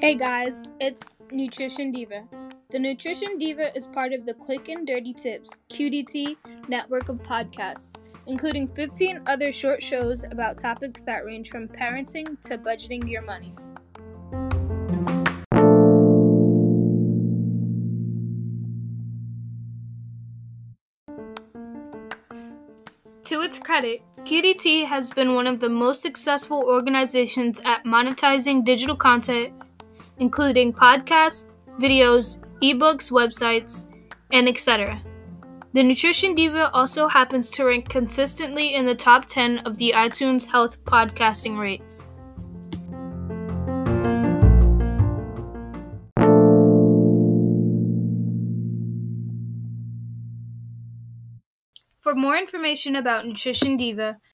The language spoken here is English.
Hey guys, it's Nutrition Diva. The Nutrition Diva is part of the Quick and Dirty Tips QDT network of podcasts, including 15 other short shows about topics that range from parenting to budgeting your money. To its credit, QDT has been one of the most successful organizations at monetizing digital content, including podcasts, videos, ebooks, websites, and etc. The Nutrition Diva also happens to rank consistently in the top 10 of the iTunes Health podcasting rates. For more information about Nutrition Diva,